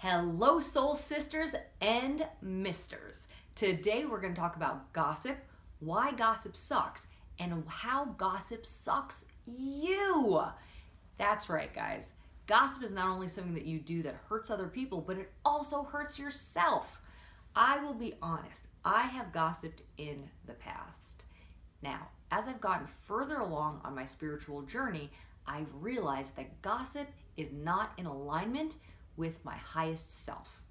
Hello, soul sisters and misters. Today we're going to talk about gossip, why gossip sucks, and how gossip sucks you. That's right, guys. Gossip is not only something that you do that hurts other people, but it also hurts yourself. I will be honest, I have gossiped in the past. Now, as I've gotten further along on my spiritual journey, I've realized that gossip is not in alignment with my highest self.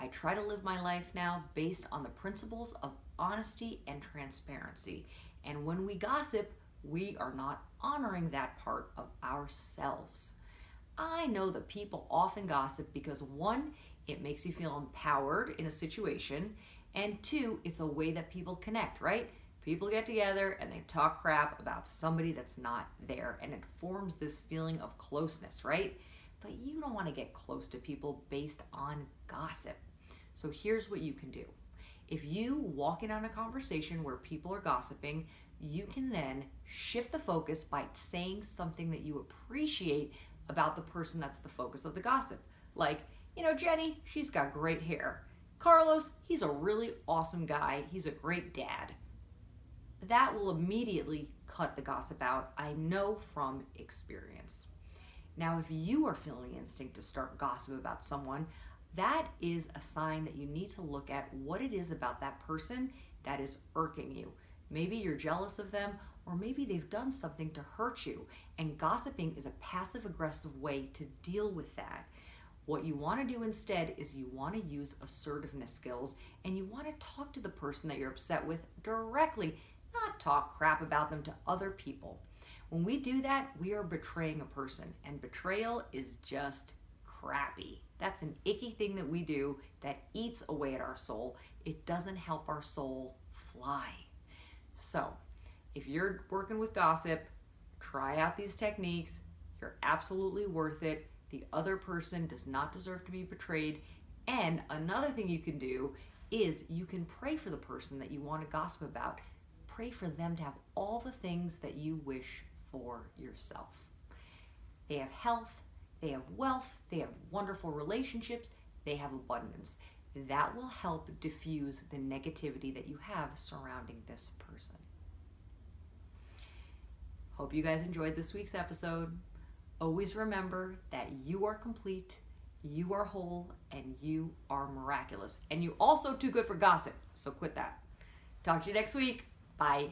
I try to live my life now based on the principles of honesty and transparency. And when we gossip, we are not honoring that part of ourselves. I know that people often gossip because one, it makes you feel empowered in a situation, and two, it's a way that people connect, right? People get together and they talk crap about somebody that's not there, and it forms this feeling of closeness, right? But you don't want to get close to people based on gossip. So here's what you can do. If you walk in on a conversation where people are gossiping, you can then shift the focus by saying something that you appreciate about the person that's the focus of the gossip. Like, you know, Jenny, she's got great hair. Carlos, he's a really awesome guy. He's a great dad. That will immediately cut the gossip out. I know from experience. Now, if you are feeling the instinct to start gossip about someone, that is a sign that you need to look at what it is about that person that is irking you. Maybe you're jealous of them, or maybe they've done something to hurt you. And gossiping is a passive aggressive way to deal with that. What you want to do instead is you want to use assertiveness skills and you want to talk to the person that you're upset with directly, not talk crap about them to other people. When we do that, we are betraying a person, and betrayal is just crappy. That's an icky thing that we do that eats away at our soul. It doesn't help our soul fly. So, if you're working with gossip, try out these techniques. You're absolutely worth it. The other person does not deserve to be betrayed. And another thing you can do is you can pray for the person that you want to gossip about. Pray for them to have all the things that you wish for yourself. They have health, they have wealth, they have wonderful relationships, they have abundance. That will help diffuse the negativity that you have surrounding this person. Hope you guys enjoyed this week's episode. Always remember that you are complete, you are whole, and you are miraculous. And you also too good for gossip, so quit that. Talk to you next week. Bye.